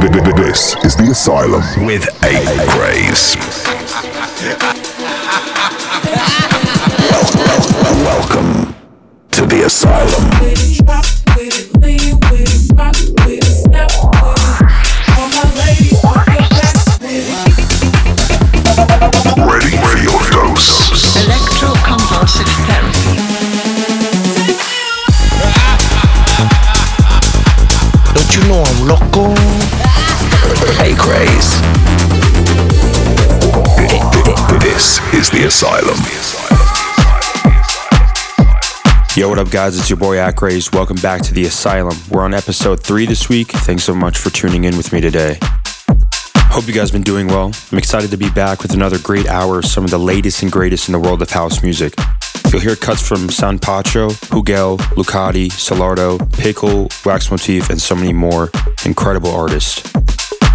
This is the Asylum with A welcome, welcome to the Asylum. Yo, what up, guys? It's your boy Acraze. Welcome back to the Asylum. We're on episode three this week. Thanks so much for tuning in with me today. Hope you guys been doing well. I'm excited to be back with another great hour of some of the latest and greatest in the world of house music. You'll hear cuts from San Pacho, Hugel, Lucati, Solardo, Pickle, Wax Motif, and so many more incredible artists.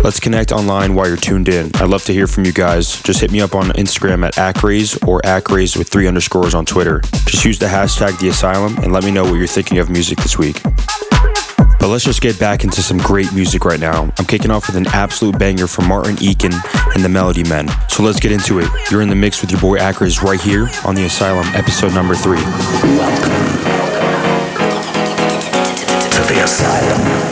Let's connect online while you're tuned in. I'd love to hear from you guys. Just hit me up on Instagram at Acraze or Acraze with three underscores on Twitter. Just use the hashtag The Asylum and let me know what you're thinking of music this week. But let's just get back into some great music right now. I'm kicking off with an absolute banger from Martin Ikin and the Melody Men. So let's get into it. You're in the mix with your boy Acraze right here on The Asylum, episode number three. Welcome To the Asylum.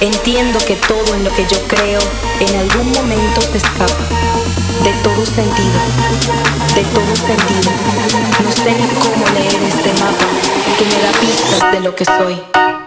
Entiendo que todo en lo que yo creo en algún momento te escapa. De todo sentido, de todo sentido. No sé ni cómo leer este mapa que me da pistas de lo que soy.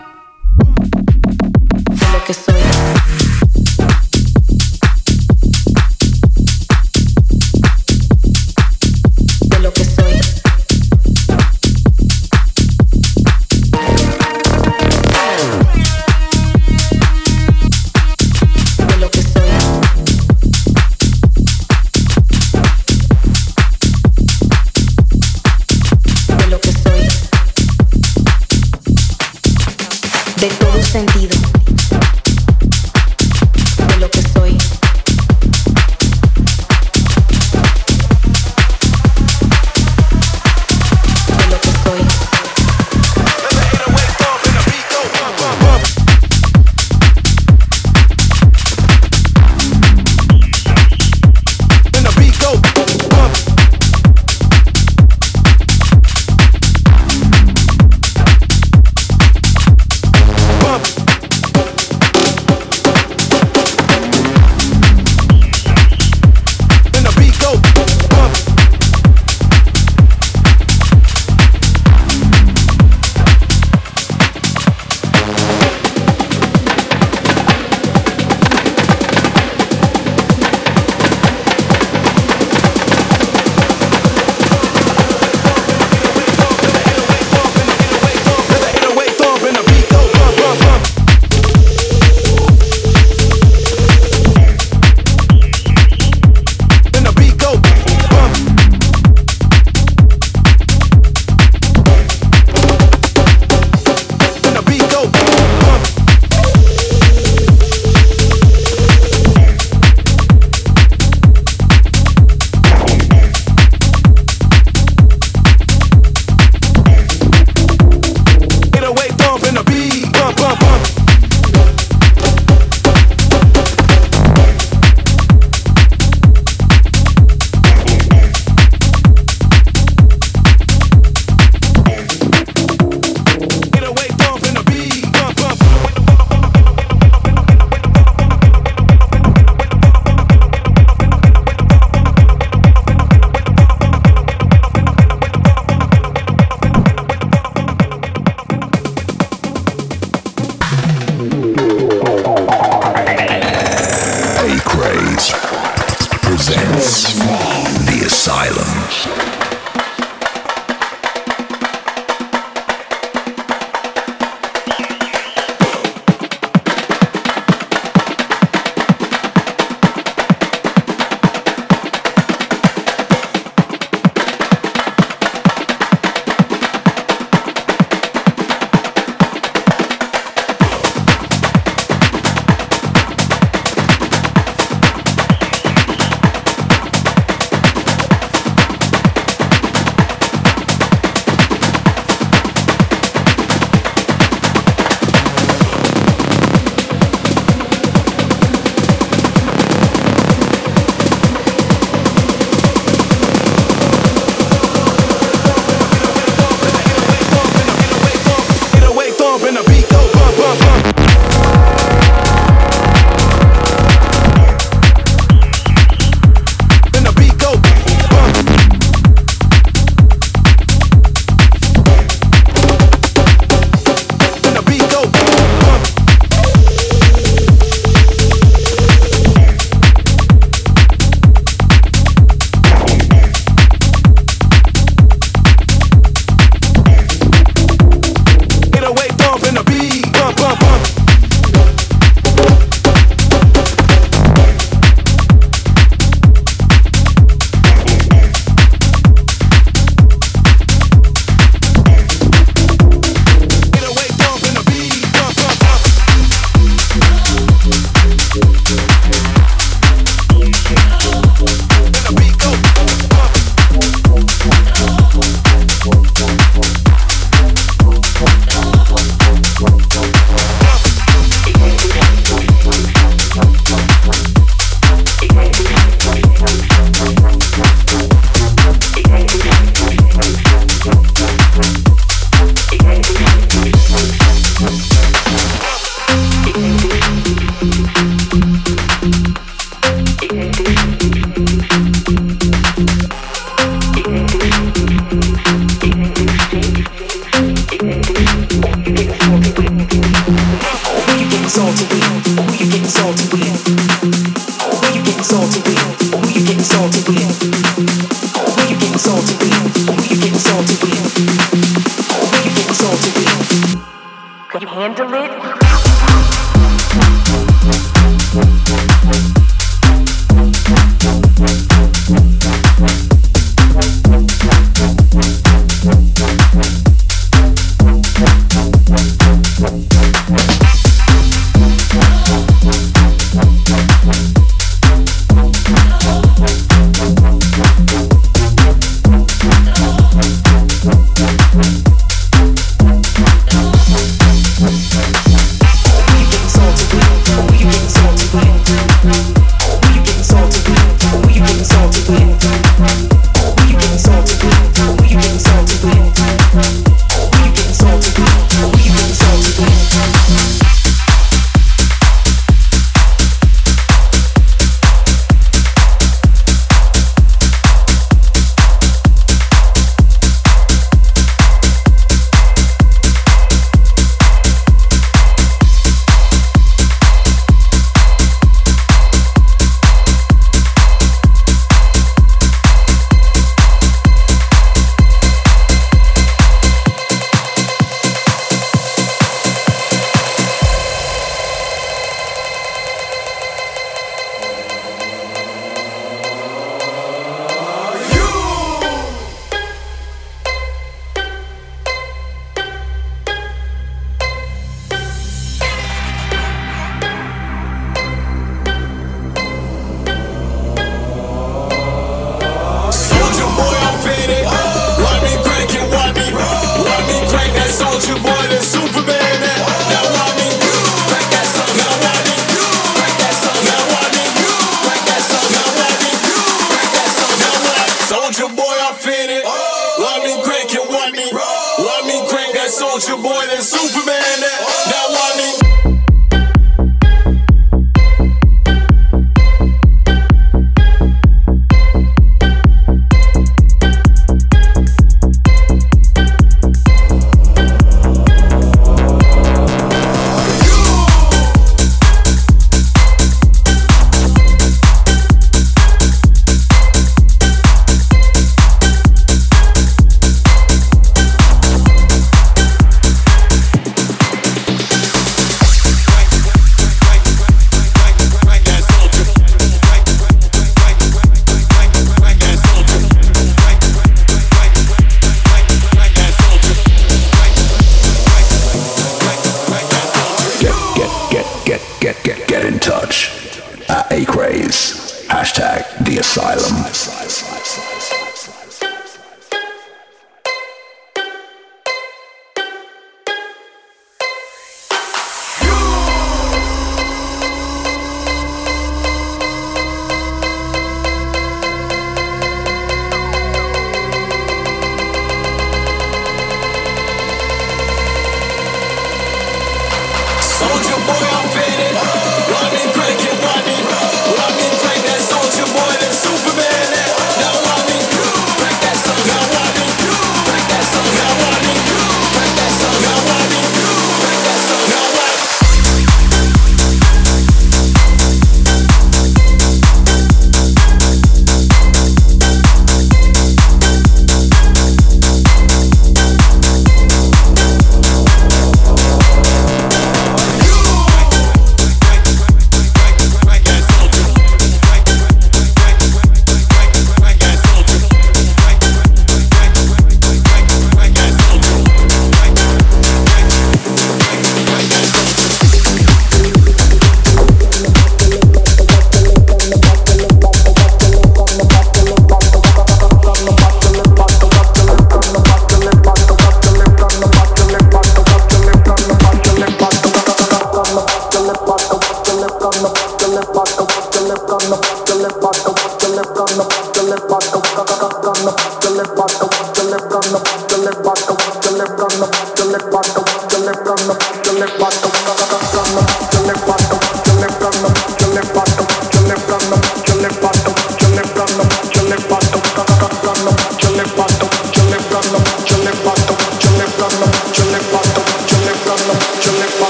that soldier boy, that Superman, that, that one. me.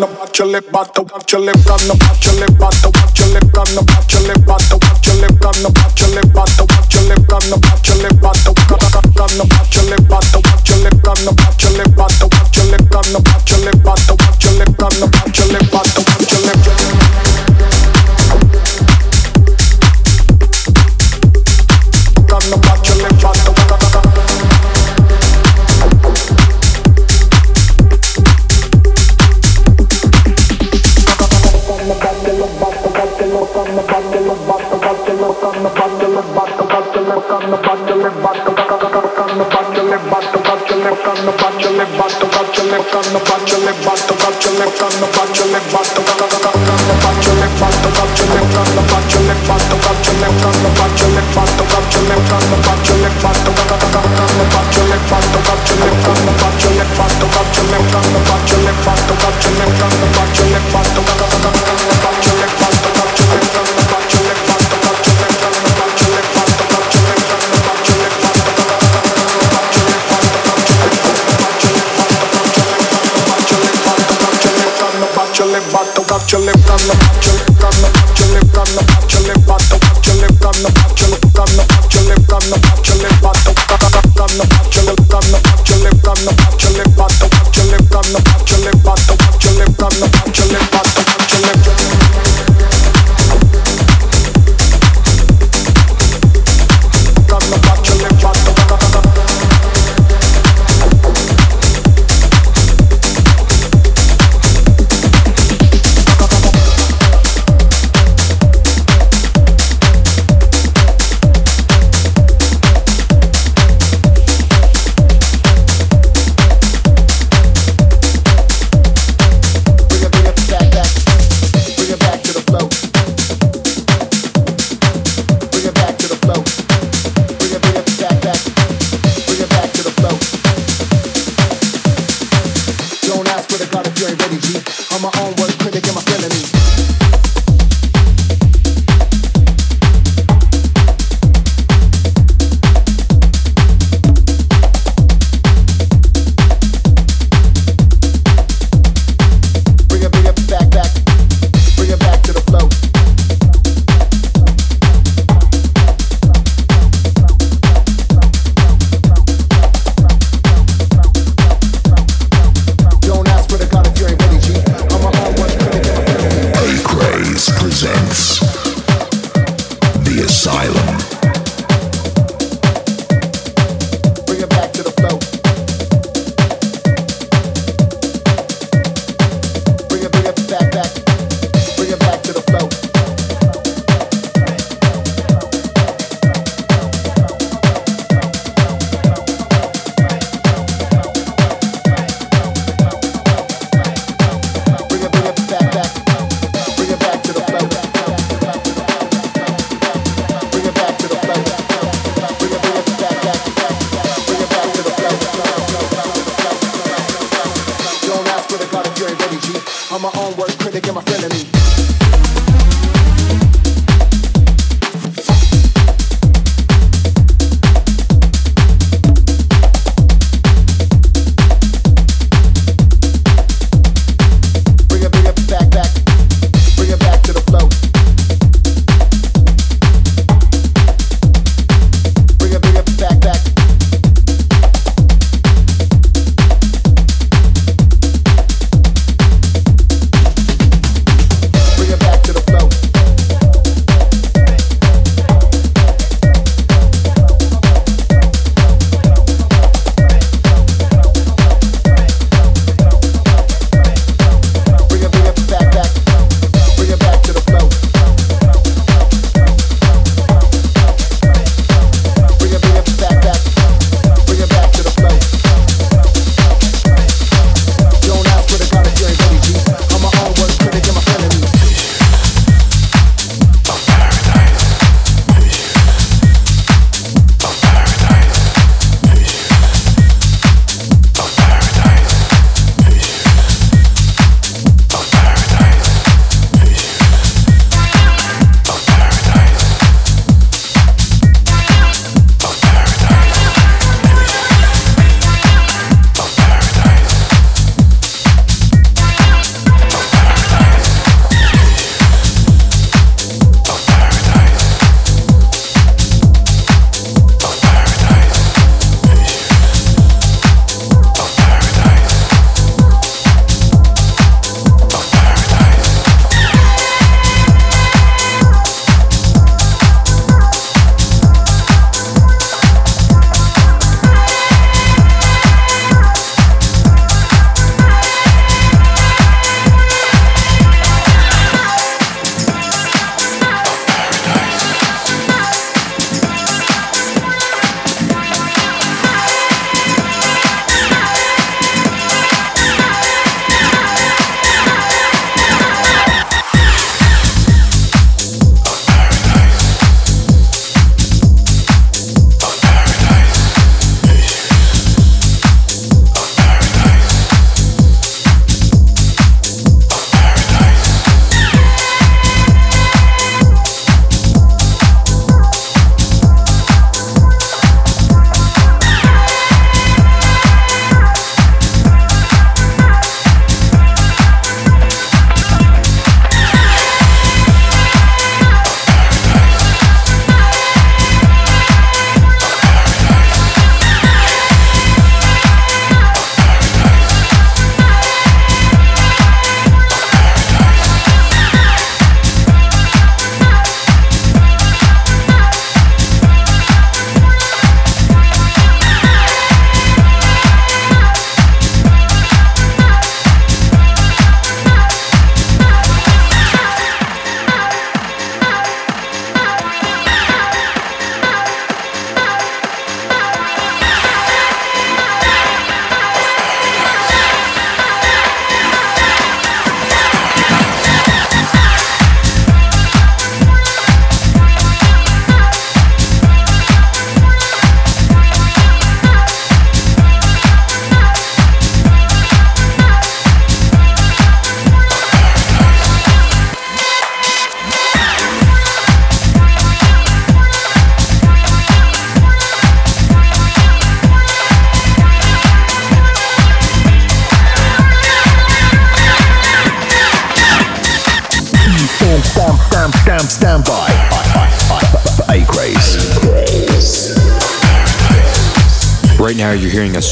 got no botch your lip, botch your lip, got no botch your lip, botch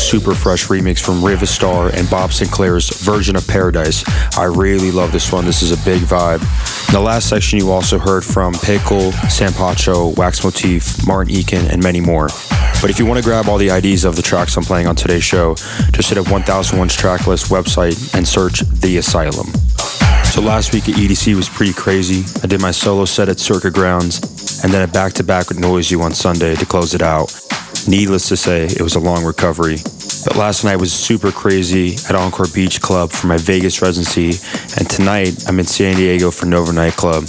super fresh remix from Riva Star and Bob Sinclar's version of Paradise. I really love this one. This is a big vibe. In the last section, you also heard from Pickle, San Pacho, Wax Motif, Martin Ikin, and many more. But if you want to grab all the IDs of the tracks I'm playing on today's show, just hit up 1001's tracklist website and search The Asylum. So last week at EDC was pretty crazy. I did my solo set at Circuit Grounds, and then a back to back with Noizu on Sunday to close it out. Needless to say, it was a long recovery. Last night was super crazy at Encore Beach Club for my Vegas residency, and tonight I'm in San Diego for Nova Night Club.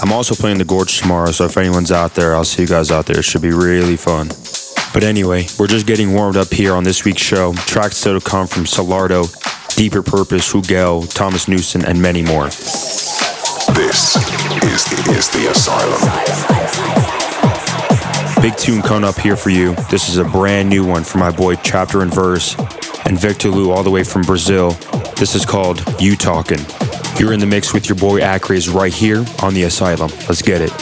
I'm also playing the Gorge tomorrow, so if anyone's out there, I'll see you guys out there. It should be really fun. But anyway, we're just getting warmed up here on this week's show. Tracks still to come from Solardo, Deeper Purpose, Hugel, Thomas Newson, and many more. This is, is the Asylum. Big tune coming up here for you. This is a brand new one from my boy Chapter and Verse and Victor Lou all the way from Brazil. This is called You Talking. You're in the mix with your boy Acraze right here on the Asylum. Let's get it.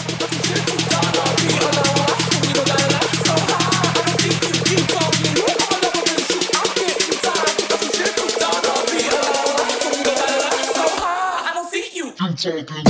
Talking.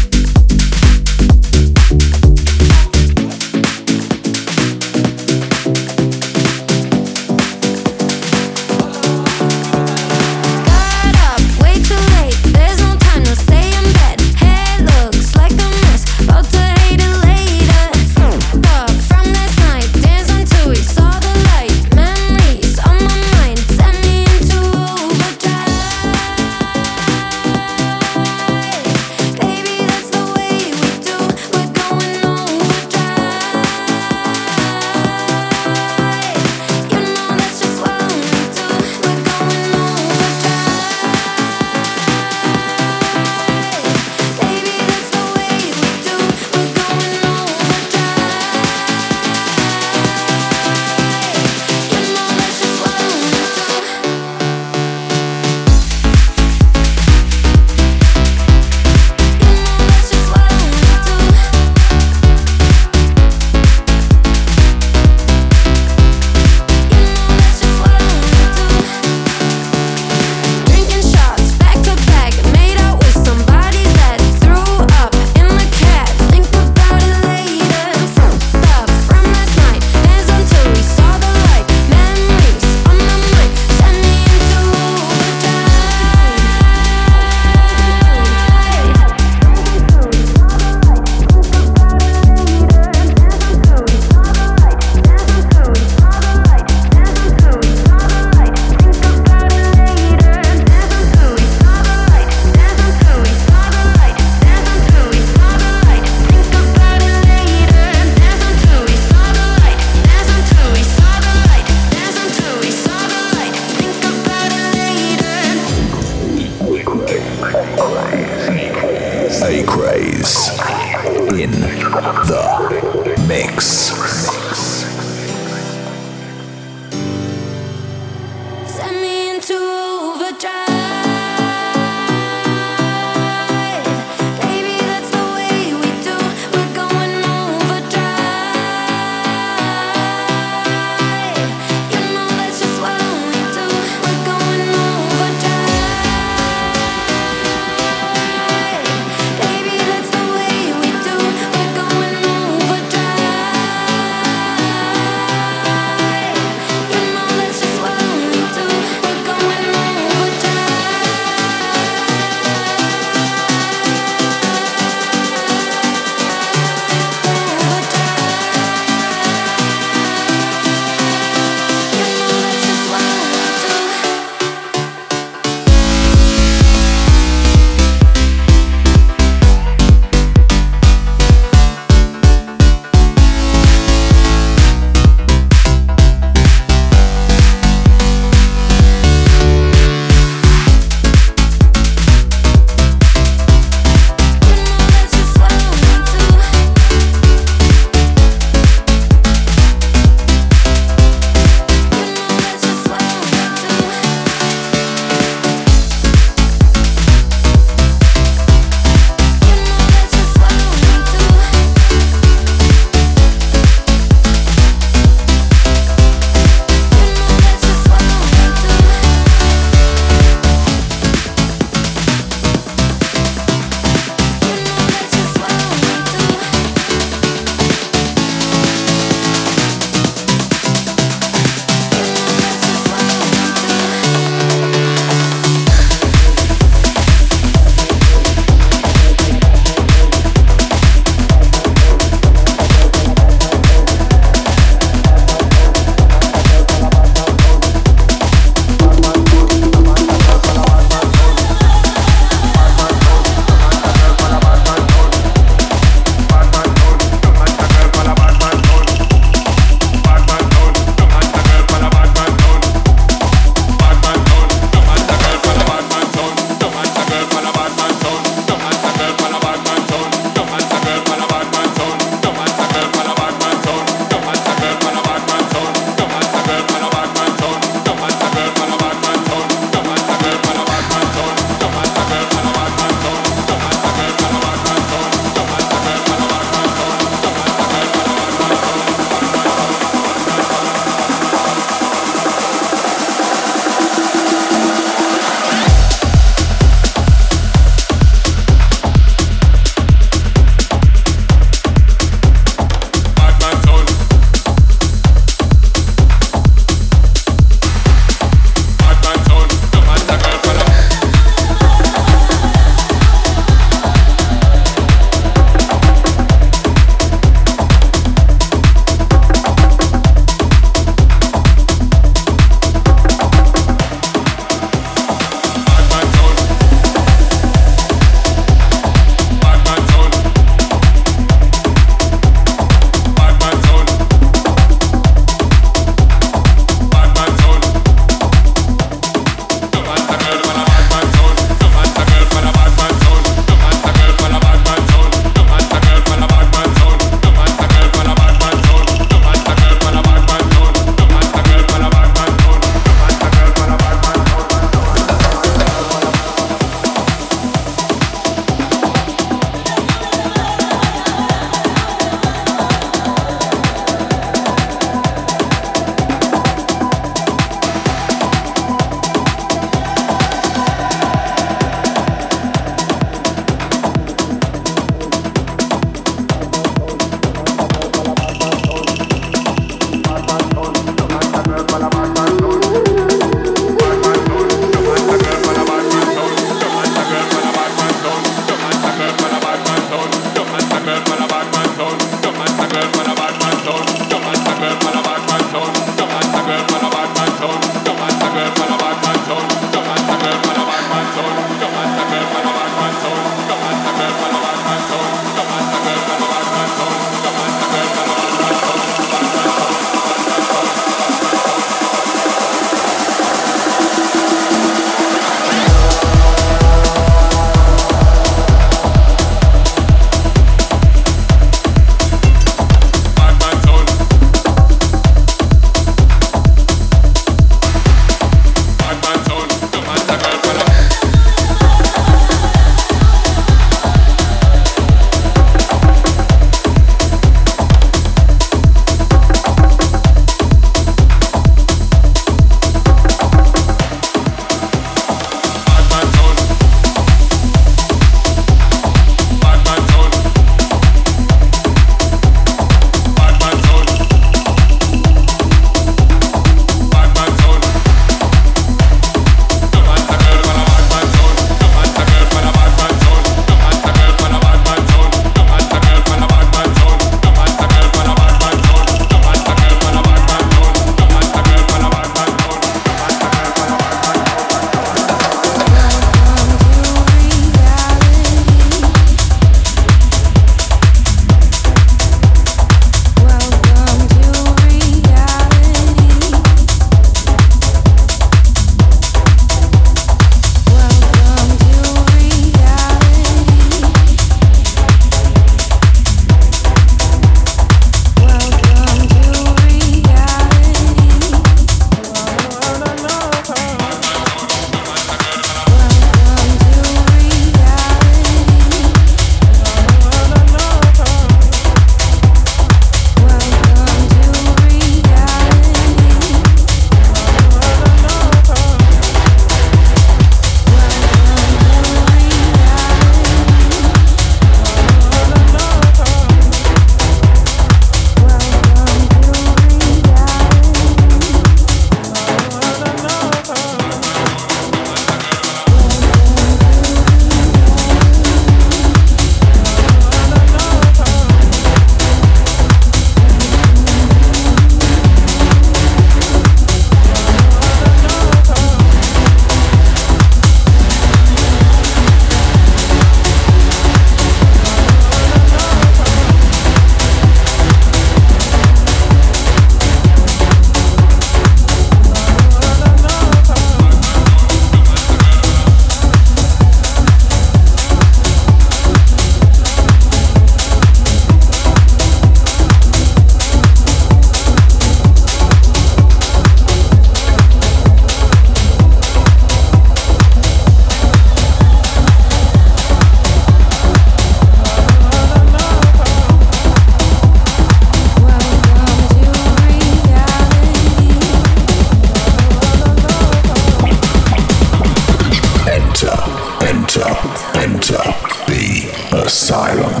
enter the asylum.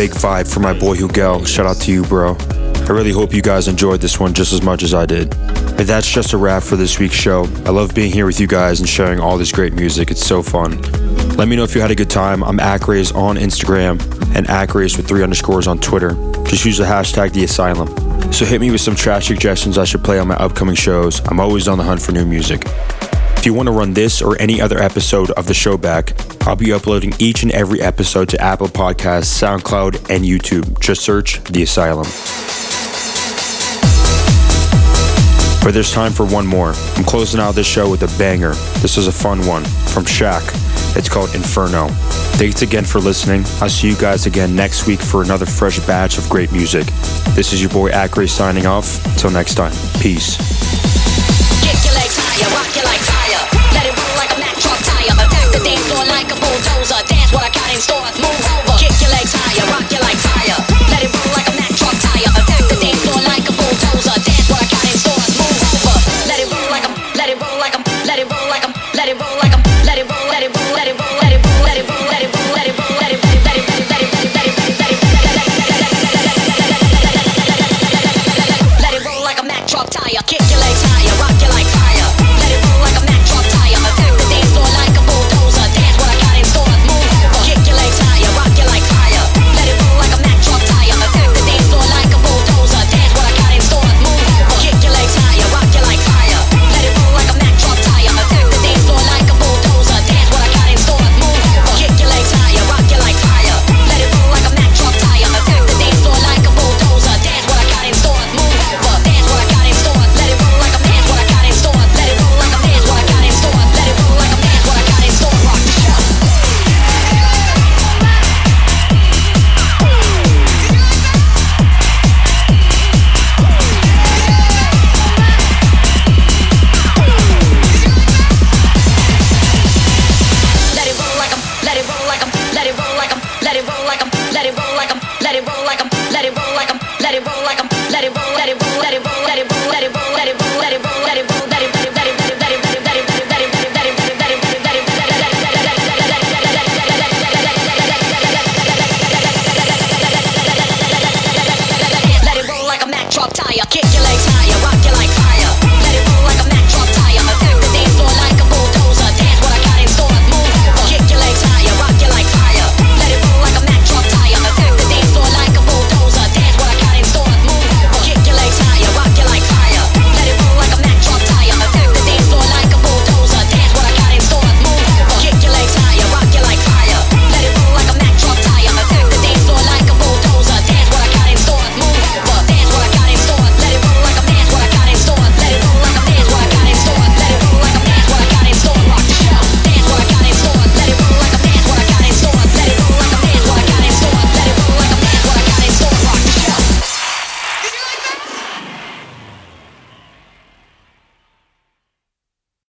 Big vibe for my boy Hugel. Shout out to you, bro. I really hope you guys enjoyed this one just as much as I did. But that's just a wrap for this week's show. I love being here with you guys and sharing all this great music. It's so fun. Let me know if you had a good time. I'm Acraze on Instagram and Acraze with three underscores on Twitter. Just use the hashtag The Asylum. So hit me with some trash suggestions I should play on my upcoming shows. I'm always on the hunt for new music. If you want to run this or any other episode of the show back, I'll be uploading each and every episode to Apple Podcasts, SoundCloud, and YouTube. Just search The Asylum. But there's time for one more. I'm closing out this show with a banger. This is a fun one from Shaq. It's called Inferno. Thanks again for listening. I'll see you guys again next week for another fresh batch of great music. This is your boy Acraze signing off. Until next time, peace. What I got in store, move over. Kick your legs higher, rock you like fire. Let it roll like a Mack truck tire.